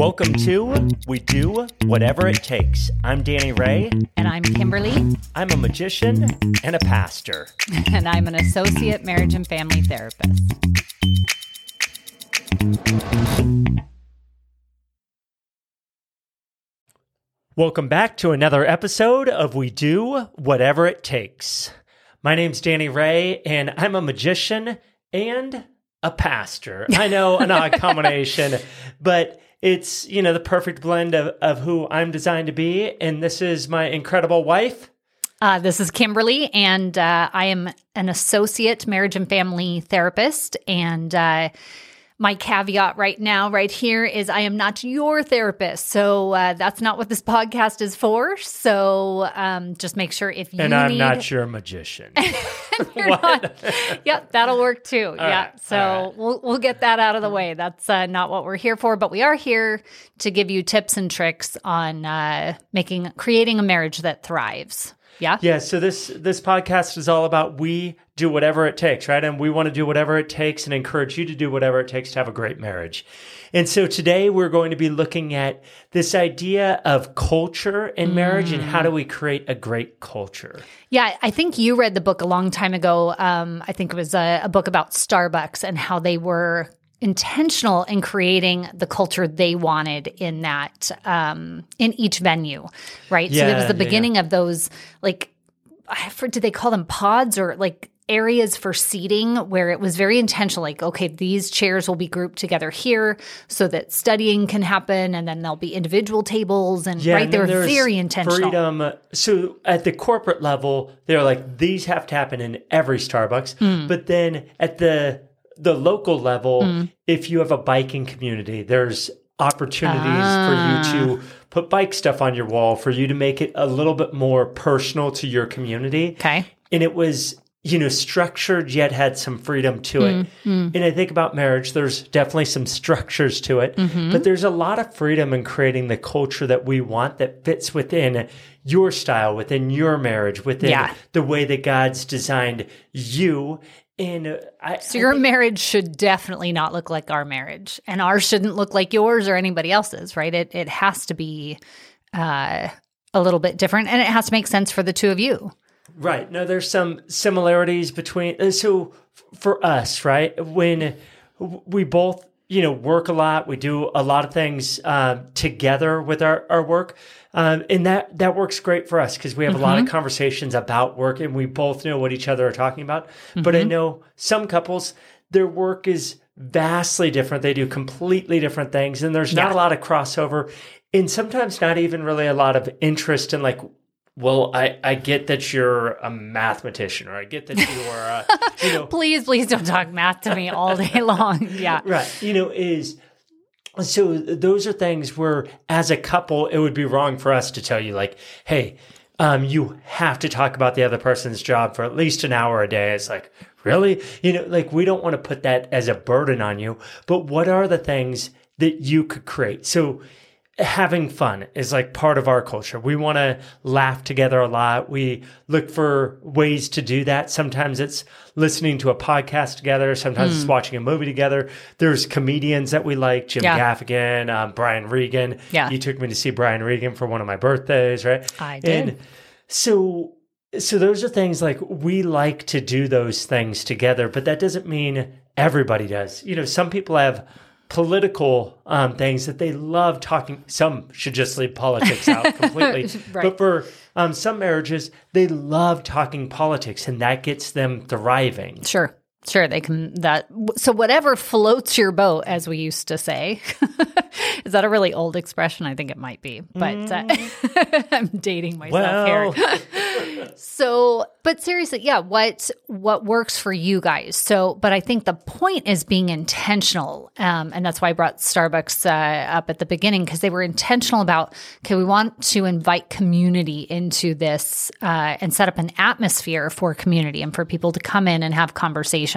Welcome to We Do Whatever It Takes. I'm Danny Ray. And I'm Kimberly. I'm a magician and a pastor. and I'm an associate marriage and family therapist. Welcome back to another episode of We Do Whatever It Takes. My name's Danny Ray, and I'm a magician and a pastor. I know an odd combination, but it's, you know, the perfect blend of, of who I'm designed to be. And this is my incredible wife. Uh, this is Kimberly, and uh, I am an associate marriage and family therapist. And uh, my caveat right now, right here, is I am not your therapist. So uh, that's not what this podcast is for. So um, just make sure if you and I'm need... not your magician. not... yep, that'll work too. All yeah, right, so right. we'll we'll get that out of the way. That's uh, not what we're here for, but we are here to give you tips and tricks on uh, making creating a marriage that thrives. Yeah. Yeah. So this this podcast is all about we do whatever it takes, right? And we want to do whatever it takes and encourage you to do whatever it takes to have a great marriage. And so today we're going to be looking at this idea of culture in marriage and how do we create a great culture. Yeah, I think you read the book a long time ago. Um, I think it was a, a book about Starbucks and how they were intentional in creating the culture they wanted in that um, in each venue, right? so it was Yeah, the yeah, beginning of those like, I for, did they call them pods or like areas for seating where it was very intentional like okay these chairs will be grouped together here so that studying can happen and then there'll be individual tables and right and they were very intentional Freedom. So at the corporate level, they're like these have to happen in every Starbucks. Hmm. But then at the the local level, Hmm. if you have a biking community, there's opportunities Ah. for you to put bike stuff on your wall, for you to make it a little bit more personal to your community. okay And it was you know structured yet had some freedom to it Mm, and i think about marriage there's definitely some structures to it Mm-hmm. but there's a lot of freedom in creating the culture that we want that fits within your style within your marriage within Yeah. the way that god's designed you and uh, I, So your marriage should definitely not look like our marriage, and ours shouldn't look like yours or anybody else's, right? It it has to be uh, a little bit different, and it has to make sense for the two of you. Right. No, there's some similarities between. uh, So f- for us, right, when we both, you know, work a lot, we do a lot of things um, together with our, our work. Um, and that, that works great for us because we have a lot of conversations about work and we both know what each other are talking about. But I know some couples, their work is vastly different. They do completely different things and there's not Yeah. a lot of crossover and sometimes not even really a lot of interest in like well, I, I get that you're a mathematician, or I get that you are, uh, you know, Please, please don't talk math to me all day long. Yeah. right, you know, is so those are things where, as a couple, it would be wrong for us to tell you, like, hey, um, you have to talk about the other person's job for at least an hour a day. It's like, really? You know, like, we don't want to put that as a burden on you, but what are the things that you could create? So, having fun is like part of our culture. We want to laugh together a lot. We look for ways to do that. Sometimes it's listening to a podcast together. Sometimes it's watching a movie together. There's comedians that we like, Jim Yeah. Gaffigan, um, Brian Regan. Yeah. You took me to see Brian Regan for one of my birthdays, right? I did. And so so those are things like we like to do those things together, but that doesn't mean everybody does. You know, some people have political um, things that they love talking. Some should just leave politics out completely. Right. But for um, some marriages, they love talking politics, and that gets them thriving. Sure. Sure, they can that so whatever floats your boat as we used to say. Is that a really old expression? I think it might be. But uh, I'm dating myself Well, here. So, but seriously, yeah, what what works for you guys? So, but I think the point is being intentional, um, and that's why I brought Starbucks uh, up at the beginning because they were intentional about okay, we want to invite community into this uh, and set up an atmosphere for community and for people to come in and have conversations,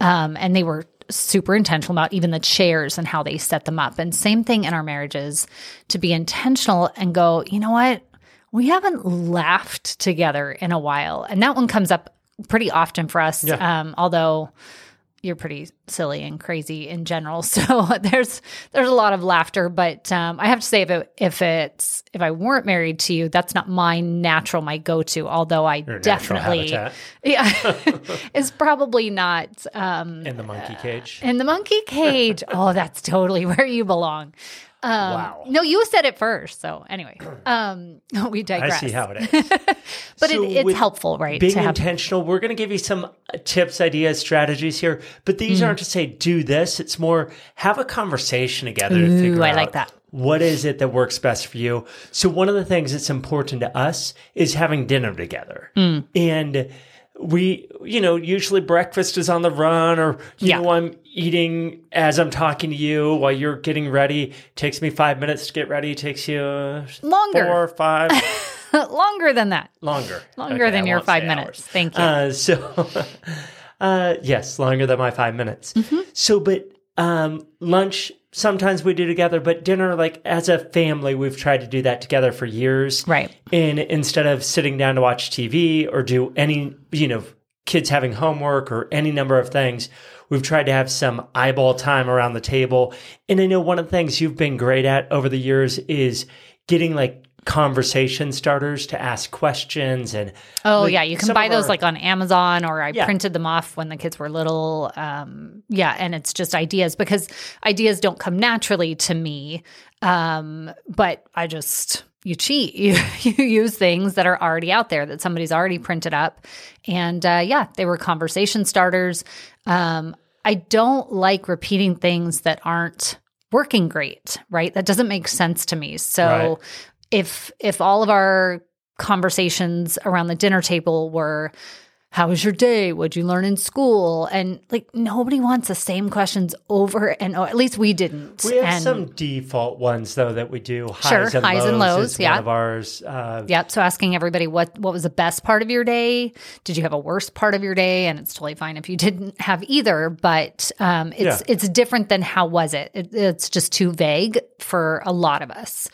um, and they were super intentional about even the chairs and how they set them up. And same thing in our marriages to be intentional and go, you know what? We haven't laughed together in a while. And that one comes up pretty often for us. Yeah. Um, although you're pretty silly and crazy in general. So there's there's a lot of laughter, but um, I have to say if it, if it's if I weren't married to you, that's not my natural my go to. Although I Your definitely yeah, it's probably not um, in the monkey cage. in the monkey cage. oh, that's totally where you belong. Um, Wow. No, you said it first. So anyway, um, we I digress. see how it is. but So it, it's helpful, right? Being to have intentional, we're going to give you some uh, tips, ideas, strategies here, but these Mm. aren't to say do this. It's more have a conversation together to Ooh, figure I out like that. what is it that works best for you. So one of the things that's important to us is having dinner together, Mm. and we, you know, usually breakfast is on the run, or you Yeah. know, I'm eating as I'm talking to you while you're getting ready. takes me five minutes to get ready. takes you Longer. four, five. longer than that. Longer. Longer Okay, than I your five minutes. hours. Thank you. Uh, so, uh, yes, longer than my five minutes. Mm-hmm. So, but um, lunch sometimes we do together, but dinner, like as a family, we've tried to do that together for years. Right. And instead of sitting down to watch TV or do any, you know, kids having homework or any number of things, we've tried to have some eyeball time around the table. And I know one of the things you've been great at over the years is getting like conversation starters to ask questions and Oh like, yeah, you can buy those our- like on Amazon or I Yeah. printed them off when the kids were little. Um, yeah, and it's just ideas because ideas don't come naturally to me. Um, but I just you cheat. You you use things that are already out there that somebody's already printed up. And uh, yeah, they were conversation starters. Um, I don't like repeating things that aren't working great, right? That doesn't make sense to me. So. If if all of our conversations around the dinner table were how was your day what'd you learn in school and like nobody wants the same questions over and over. at least we didn't we have and some default ones though that we do highs Sure, and highs lows, and lows, is yeah. one of ours uh, Yep. So asking everybody what what was the best part of your day? Did you have a worst part of your day? And it's totally fine if you didn't have either. But um, it's Yeah. it's different than how was it? it? It's just too vague for a lot of us.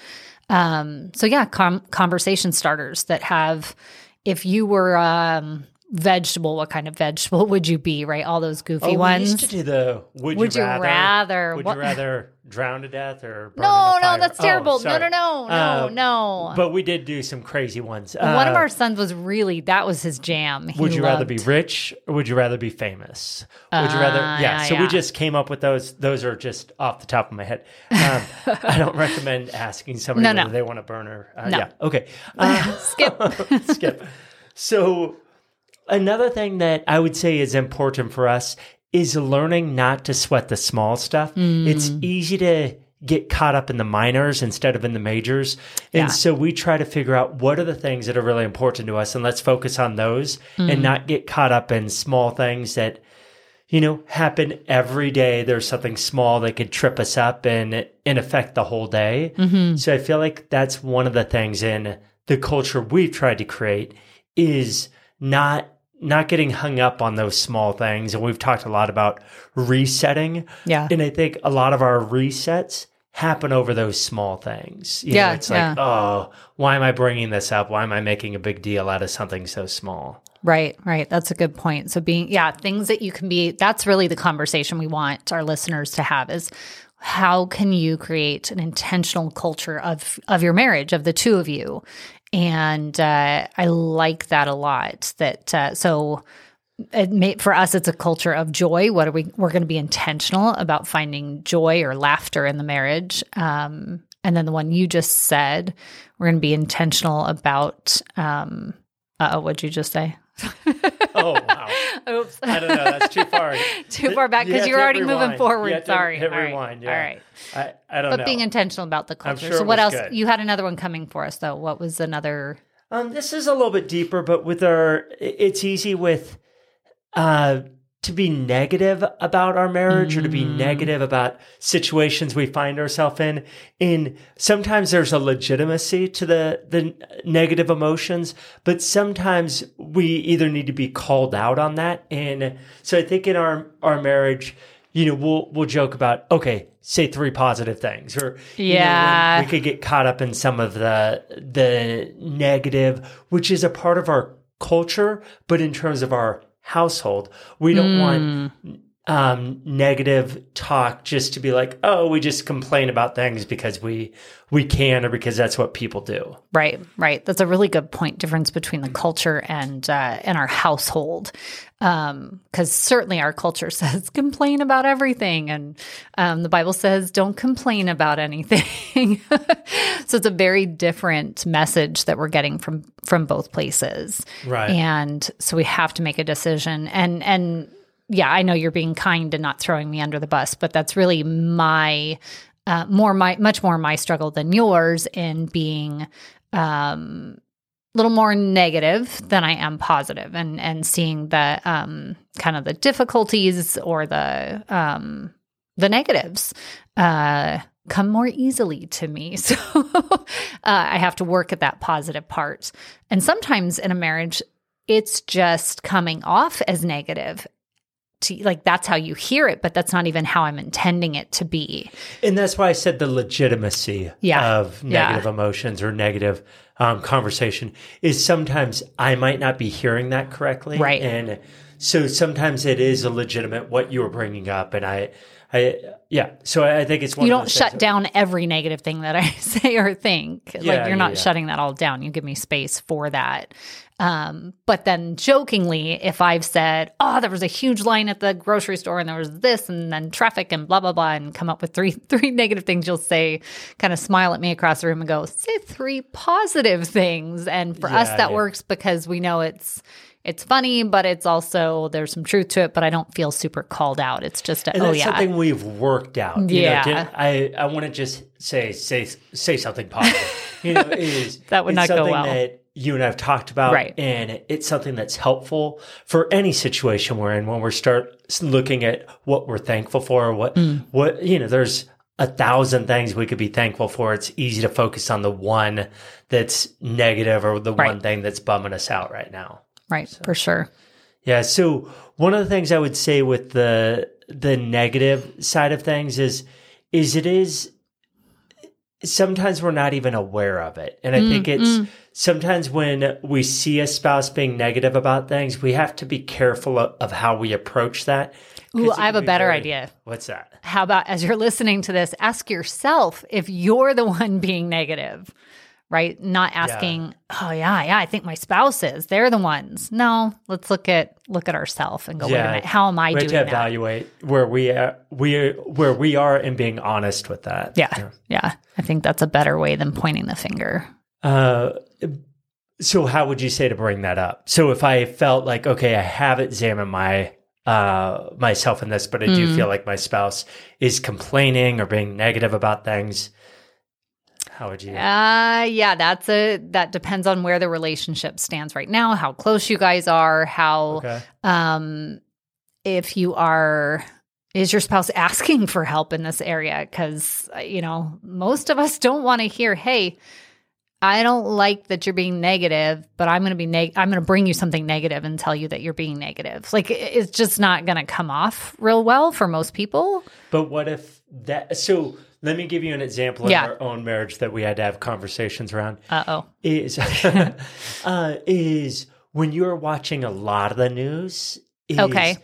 Um, so yeah, com- conversation starters that have. If you were um, vegetable, what kind of vegetable would you be? Right, all those goofy oh, we used to do the would, Would you rather, rather? would What- you rather drown to death or burn no, a no, that's Oh, terrible. no, no, no, no, Uh, no. but we did do some crazy ones One of Uh, our sons was really that was his jam. He would you rather be rich or would you rather be famous? Would you rather? Uh, Yeah. yeah, so we just came up with those. Those are just off the top of my head. Um, I don't recommend asking somebody No, whether no. they want to burn or. Uh, No. Yeah. Okay. Uh, skip? skip. So another thing that I would say is important for us is learning not to sweat the small stuff. It's mm. easy to get caught up in the minors instead of in the majors. And Yeah. so we try to figure out what are the things that are really important to us and let's focus on those and mm. not get caught up in small things that you know happen every day there's something small that could trip us up and and affect the whole day mm-hmm. so i feel like that's one of the things in the culture we've tried to create is not not getting hung up on those small things and we've talked a lot about resetting Yeah. and i think a lot of our resets happen over those small things You know, Yeah, it's yeah. like oh why am i bringing this up why am i making a big deal out of something so small Right, right. That's a good point. So being yeah, things that you can be that's really the conversation we want our listeners to have is how can you create an intentional culture of of your marriage of the two of you? And uh, I like that a lot. That uh, so may, for us it's a culture of joy what are we we're going to be intentional about finding joy or laughter in the marriage um, and then the one you just said we're going to be intentional about um, uh, what'd you just say oh wow oops I don't know. That's too far. too far back because to hit already moving forward You sorry hit all right. rewind. Yeah. all right I, I don't but know. But being intentional about the culture sure so what else good. you had another one coming for us though what was another um, this is a little bit deeper, but with our, it's easy with, uh, to be negative about our marriage or to Mm. be negative about situations we find ourselves in. in sometimes there's a legitimacy to the, the negative emotions, but sometimes we either need to be called out on that. And so I think in our, our marriage, you know, we'll, we'll joke about, okay, say three positive things or, you know, Yeah. we could get caught up in some of the, the negative, which is a part of our culture, but in terms of our household, we don't want hmm. Um, negative talk just to be like, oh, we just complain about things because we we can or because that's what people do. Right, right. That's a really good point. Difference between the culture and uh, and our household, because um, certainly our culture says complain about everything, and um, the Bible says don't complain about anything. so it's a very different message that we're getting from from both places, Right. and so we have to make a decision. And and yeah, I know you're being kind and not throwing me under the bus, but that's really my uh, more my much more my struggle than yours in being um a little more negative than I am positive and and seeing the um kind of the difficulties or the um the negatives uh come more easily to me. So uh, I have to work at that positive part. And sometimes in a marriage it's just coming off as negative to like that's how you hear it but that's not even how i'm intending it to be And that's why I said the legitimacy Yeah. of Yeah. negative emotions or negative um, conversation is sometimes I might not be hearing that correctly. Right. And so sometimes it is a legitimate what you were bringing up. And I, I, yeah. So I think it's one you don't shut down every negative thing that i say or think Yeah, like you're not yeah. shutting that all down you give me space for that um, but then jokingly if i've said oh there was a huge line at the grocery store and there was this and then traffic and blah blah blah and come up with three three negative things you'll say kind of smile at me across the room and go say three positive things and for us that yeah. works because we know it's it's funny but it's also there's some truth to it but i don't feel super called out it's just a, oh yeah something we've worked out. You Yeah. Know, I, I want to just say, say, say something positive. You know, it is, That would not go something well. That you and I've talked about. Right. And it's something that's helpful for any situation we're in when we start looking at what we're thankful for, what, Mm. what, you know, there's a thousand things we could be thankful for. It's easy to focus on the one that's negative or the one thing that's bumming us out right now. Right for sure Yeah. So one of the things I would say with the the negative side of things is is it is sometimes we're not even aware of it. And I mm, think it's mm. sometimes when we see a spouse being negative about things, we have to be careful of, of how we approach that. Ooh, I have a be better very- idea. What's that? How about as you're listening to this, ask yourself if you're the one being negative, right? Not asking, oh yeah, yeah, I think my spouse is. They're the ones. No, let's look at look at ourselves and go, wait a Yeah. minute, how am I We doing to that? evaluate where we are, we where we are and being honest with that. Yeah, yeah. I think that's a better way than pointing the finger. Uh, so how would you say to bring that up? So if I felt like, okay, I have examined my uh myself in this, but I do Mm. feel like my spouse is complaining or being negative about things, how would you? Uh yeah, that's a that depends on where the relationship stands right now, how close you guys are, how Okay. um if you are is your spouse asking for help in this area because you know most of us don't want to hear hey i don't like that you're being negative but i'm going to be neg- i'm going to bring you something negative and tell you that you're being negative like it's just not going to come off real well for most people But what if that? So let me give you an example of Yeah. our own marriage that we had to have conversations around. uh-oh is uh, is when you're watching a lot of the news. Is Okay.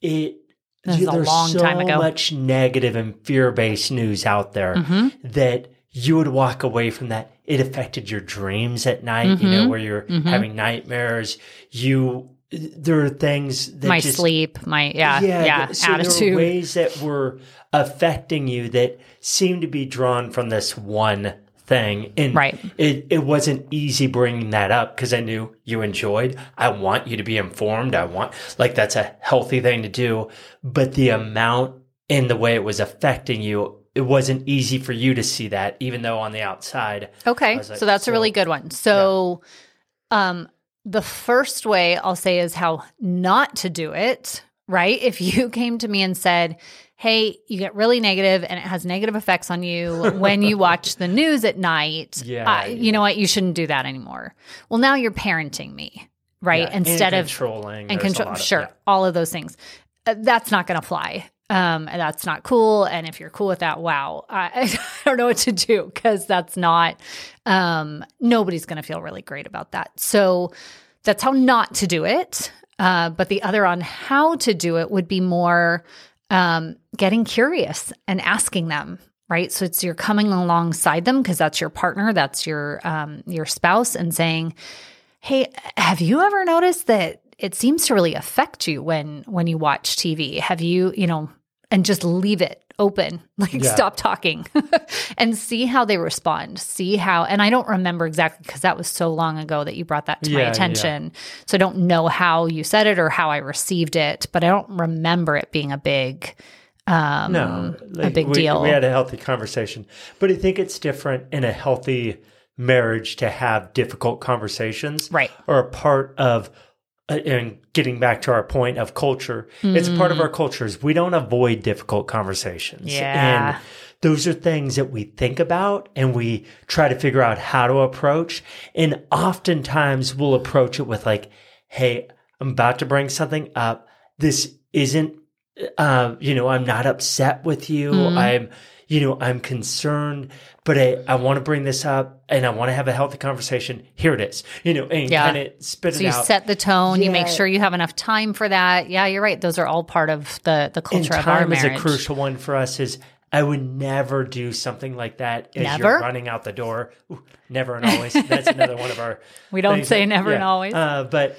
it. This is a there's long so time ago. much negative and fear-based news out there Mhm. that you would walk away from that. It affected your dreams at night. You know Mhm. where you're Mhm. having nightmares. You there are things that my just sleep my yeah yeah, th- so There attitude ways that were affecting you that seemed to be drawn from this one thing, and Right. it it wasn't easy bringing that up because I knew you enjoyed. I want you to be informed. I want like that's a healthy thing to do, but the amount and the way it was affecting you. It wasn't easy for you to see that, even though on the outside, Okay, like, so that's so- a really good one. So, um, the first way I'll say is how not to do it. Right? If you came to me and said, "Hey, you get really negative, and it has negative effects on you when you watch the news at night," Yeah, uh, you know what? You shouldn't do that anymore. Well, now you're parenting me, right? Yeah, and Instead of controlling and control sure yeah. all of those things Uh, that's not going to fly um and that's not cool and if you're cool with that wow i, I don't know what to do because that's not um nobody's going to feel really great about that so that's how not to do it Uh, but the other on how to do it would be more um, getting curious and asking them. Right, so it's you're coming alongside them because that's your partner, that's your um, your spouse, and saying, "Hey, have you ever noticed that it seems to really affect you when when you watch TV? Have you, you know, and just leave it open like Yeah. stop talking and see how they respond see how and i don't remember exactly because that was so long ago that you brought that to Yeah, my yeah. attention so i don't know how you said it or how i received it but i don't remember it being a big um No, a big we, deal We had a healthy conversation, but I think it's different in a healthy marriage to have difficult conversations, Right. Or a part of, and getting back to our point of culture, it's a part Mm. of our cultures. We don't avoid difficult conversations, Yeah. and those are things that we think about and we try to figure out how to approach. And oftentimes we'll approach it with like, "Hey, I'm about to bring something up. This isn't uh, you know, I'm not upset with you. Mm-hmm. I'm, you know, I'm concerned, but I, I want to bring this up and I want to have a healthy conversation. Here it is, you know, and Yeah. kind of spit so it you set the tone you make sure you have enough time for that yeah you're right those are all part of the the and culture of our time is marriage a crucial one for us. Is I would never do something like that as Never? you're running out the door. Ooh, never and always. That's another one of our. we don't things say never yeah. and always Uh, but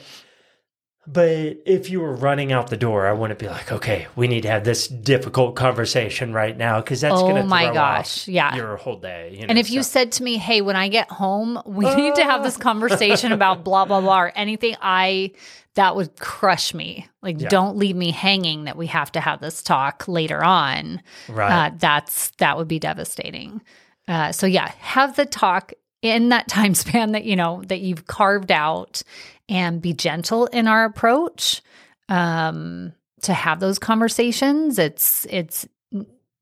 but if you were running out the door, I wouldn't be like, okay, we need to have this difficult conversation right now because that's Oh going to my gosh, off yeah. your whole day. You know, And if you said to me, "Hey, when I get home, we need to have this conversation about blah blah blah," or anything, I that would crush me. Like, Yeah. don't leave me hanging. That we have to have this talk later on. right, Uh, that's that would be devastating. Uh, so yeah, have the talk in that time span that you know that you've carved out, and be gentle in our approach. Um, to have those conversations, it's it's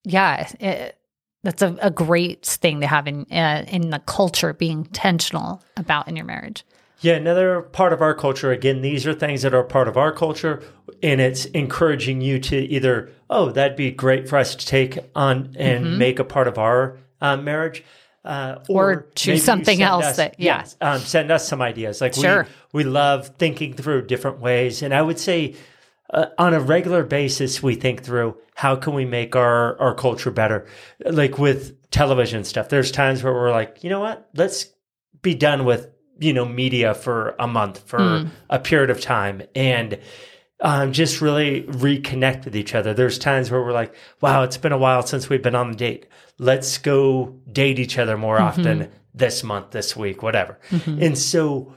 yeah. It, that's a, a great thing to have in uh, in the culture being intentional about in your marriage. Yeah, another part of our culture. Again, these are things that are part of our culture, and it's encouraging you to either, oh, that'd be great for us to take on and make a part of our uh, marriage, uh, Mm-hmm. Or choose something else us- that- yeah. yes, um, send us some ideas. Like Sure. we we love thinking through different ways, and I would say. Uh, on a regular basis, we think through how can we make our, our culture better. Like with television stuff, there's times where we're like, you know what, let's be done with you know media for a month for a period of time and um, just really reconnect with each other. There's times where we're like wow it's been a while since we've been on a date. Let's go date each other more often this month this week whatever. And so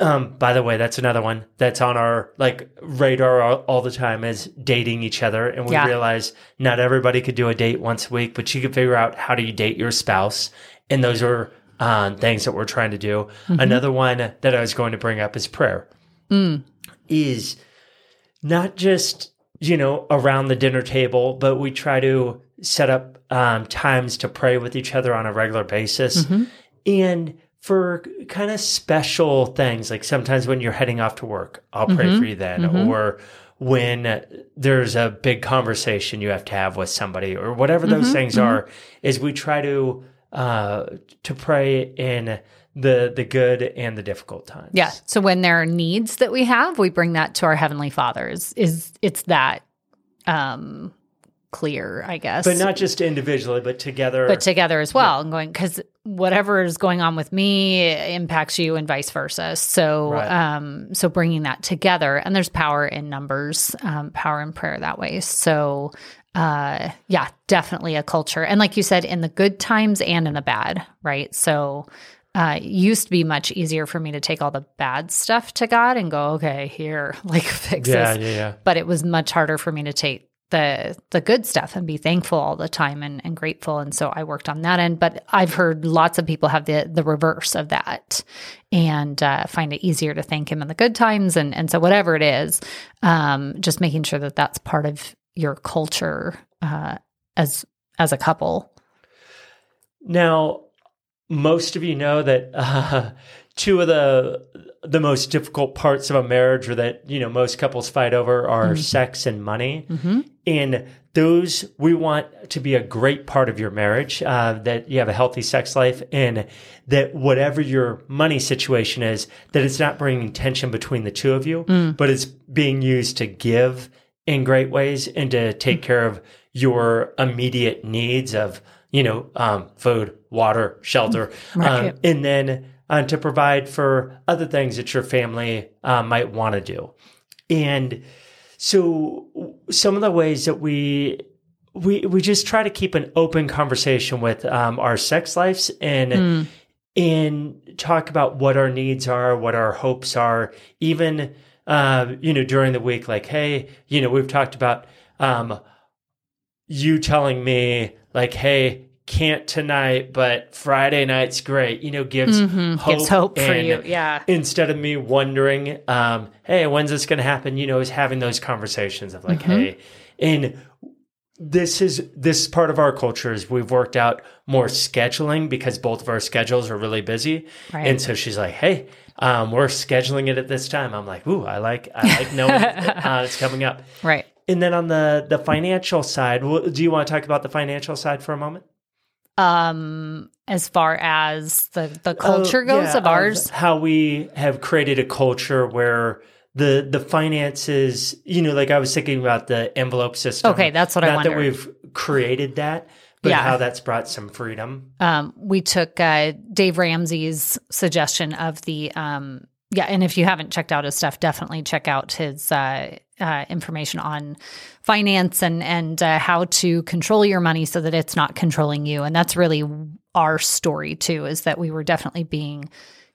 um, by the way that's another one that's on our like radar all, all the time is dating each other. And we Yeah. realize not everybody could do a date once a week but you can figure out how do you date your spouse. And those are um, things that we're trying to do. Another one that I was going to bring up is prayer. Is not just you know around the dinner table, but we try to set up um, times to pray with each other on a regular basis, mm-hmm. and for kind of special things like sometimes when you're heading off to work, I'll pray mm-hmm. for you then, mm-hmm. or when there's a big conversation you have to have with somebody or whatever those things are is we try to uh to pray in the the good and the difficult times Yeah. So when there are needs that we have, we bring that to our heavenly fathers. Is it's that um clear, I guess. but not just individually but together but together as well and going because whatever is going on with me impacts you and vice versa so Right. um so bringing that together and there's power in numbers um power in prayer that way so uh yeah definitely a culture and like you said in the good times and in the bad right so uh, used to be much easier for me to take all the bad stuff to God and go, okay, here, like fix yeah this. yeah yeah. But it was much harder for me to take the the good stuff and be thankful all the time and, and grateful. And so i worked on that end. But i've heard lots of people have the the reverse of that and uh, find it easier to thank him in the good times and and so whatever it is um, just making sure that that's part of your culture uh, as as a couple. Now, most of you know that uh, two of the the most difficult parts of a marriage, or that you know most couples fight over, are sex and money. and those we want to be a great part of your marriage, uh, that you have a healthy sex life and that whatever your money situation is, that it's not bringing tension between the two of you, but it's being used to give in great ways and to take care of your immediate needs of, you know, um, food, water, shelter, Right. um, and then uh, to provide for other things that your family uh, might want to do. And so some of the ways that we we we just try to keep an open conversation with um, our sex lives and and talk about what our needs are, what our hopes are, even uh, you know during the week. Like, hey, you know, we've talked about um, you telling me like, hey. Can't tonight, but Friday night's great. You know, gives hope, Mm-hmm. Gives hope for you. Yeah. instead of me wondering, um, hey, when's this going to happen? You know, is having those conversations of like, Mm-hmm. hey, and this is this part of our culture is we've worked out more scheduling because both of our schedules are really busy. Right. And so she's like, hey, um, we're scheduling it at this time. I'm like, ooh, I like I like knowing uh, it's coming up. Right. And then on the the financial side, do you want to talk about the financial side for a moment? Um, as far as the the culture Oh, goes yeah, of ours, how we have created a culture where the the finances, you know, like I was thinking about the envelope system. Okay, that's what I Not that we've created that, but Yeah. how that's brought some freedom. um, we took uh, Dave Ramsey's suggestion of the um, yeah, and if you haven't checked out his stuff, definitely check out his uh, uh, information on finance and and uh, how to control your money so that it's not controlling you. And that's really our story too, is that we were definitely being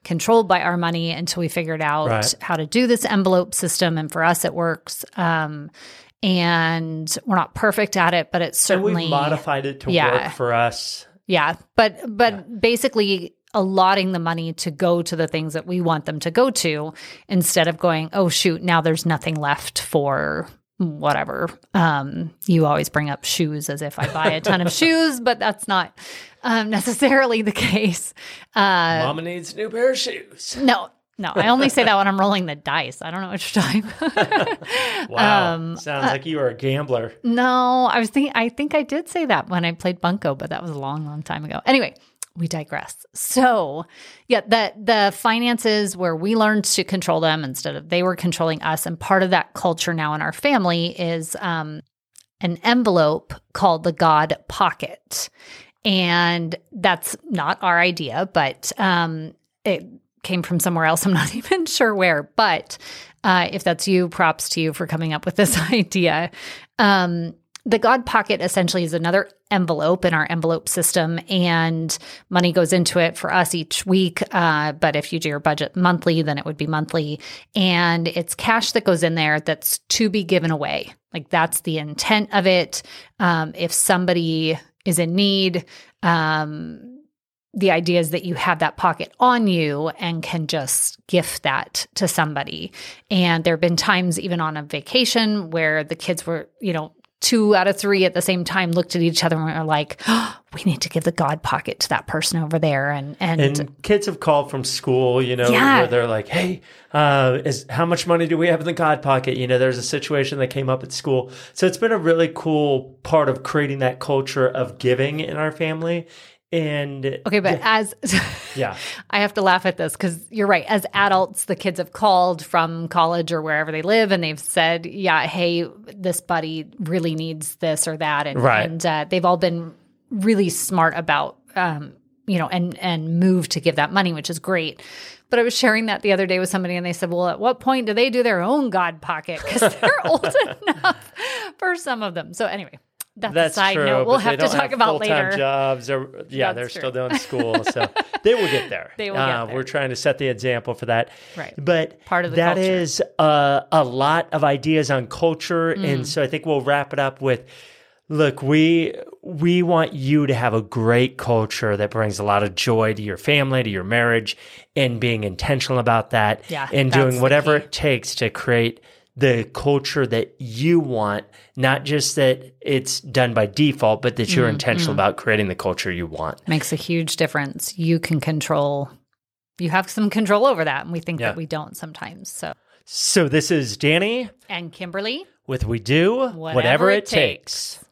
controlled by our money until we figured out Right. how to do this envelope system. And for us, it works. Um, and we're not perfect at it, but it's And certainly we've modified it to yeah. work for us. yeah, but but basically allotting the money to go to the things that we want them to go to instead of going, oh shoot, now there's nothing left for whatever. Um, you always bring up shoes as if I buy a ton of shoes, but that's not um, necessarily the case. Uh, Mama needs a new pair of shoes. no, no, I only say that when I'm rolling the dice. I don't know which time. Wow, Um, sounds like you are a gambler. No, I was thinking, I think I did say that when I played Bunko, but that was a long, long time ago. Anyway, we digress. So, yeah, the, the finances where we learned to control them instead of they were controlling us. And part of that culture now in our family is um, an envelope called the God Pocket. And that's not our idea, but um, it came from somewhere else. I'm not even sure where. But uh, if that's you, props to you for coming up with this idea. Um, the God Pocket essentially is another envelope in our envelope system, and money goes into it for us each week. Uh, but if you do your budget monthly, then it would be monthly. And it's cash that goes in there that's to be given away. Like that's the intent of it. Um, if somebody is in need, um, the idea is that you have that pocket on you and can just gift that to somebody. And there have been times, even on a vacation, where the kids were, you know, two out of three at the same time looked at each other and were like, oh, we need to give the God pocket to that person over there. And, and, And kids have called from school, you know, Yeah. where they're like, "Hey, uh, is how much money do we have in the God pocket?" You know, there's a situation that came up at school, so it's been a really cool part of creating that culture of giving in our family. And okay, but as yeah, I have to laugh at this because you're right. As adults, the kids have called from college or wherever they live, and they've said, "Yeah, hey, this buddy really needs this or that," and, Right. and uh, they've all been really smart about, um, you know, and and move to give that money, which is great. But I was sharing that the other day with somebody, and they said, "Well, at what point do they do their own God pocket? Because they're old enough for some of them." So anyway, that's, that's a side true. note. We'll have to talk have about later. Jobs, or yeah, That's they're true. still doing school, so they will get there. They will get Uh, there. We're trying to set the example for that, Right. But Part of the that culture. is uh, a lot of ideas on culture, Mm. and so I think we'll wrap it up with. Look, we we want you to have a great culture that brings a lot of joy to your family, to your marriage, and being intentional about that, Yeah, and doing whatever it takes to create the culture that you want, not just that it's done by default, but that you're mm, intentional mm. about creating the culture you want. Makes a huge difference. You can control, you have some control over that. And we think yeah. that we don't sometimes. So, so this is Danny and Kimberly with We Do Whatever, whatever It, takes. takes.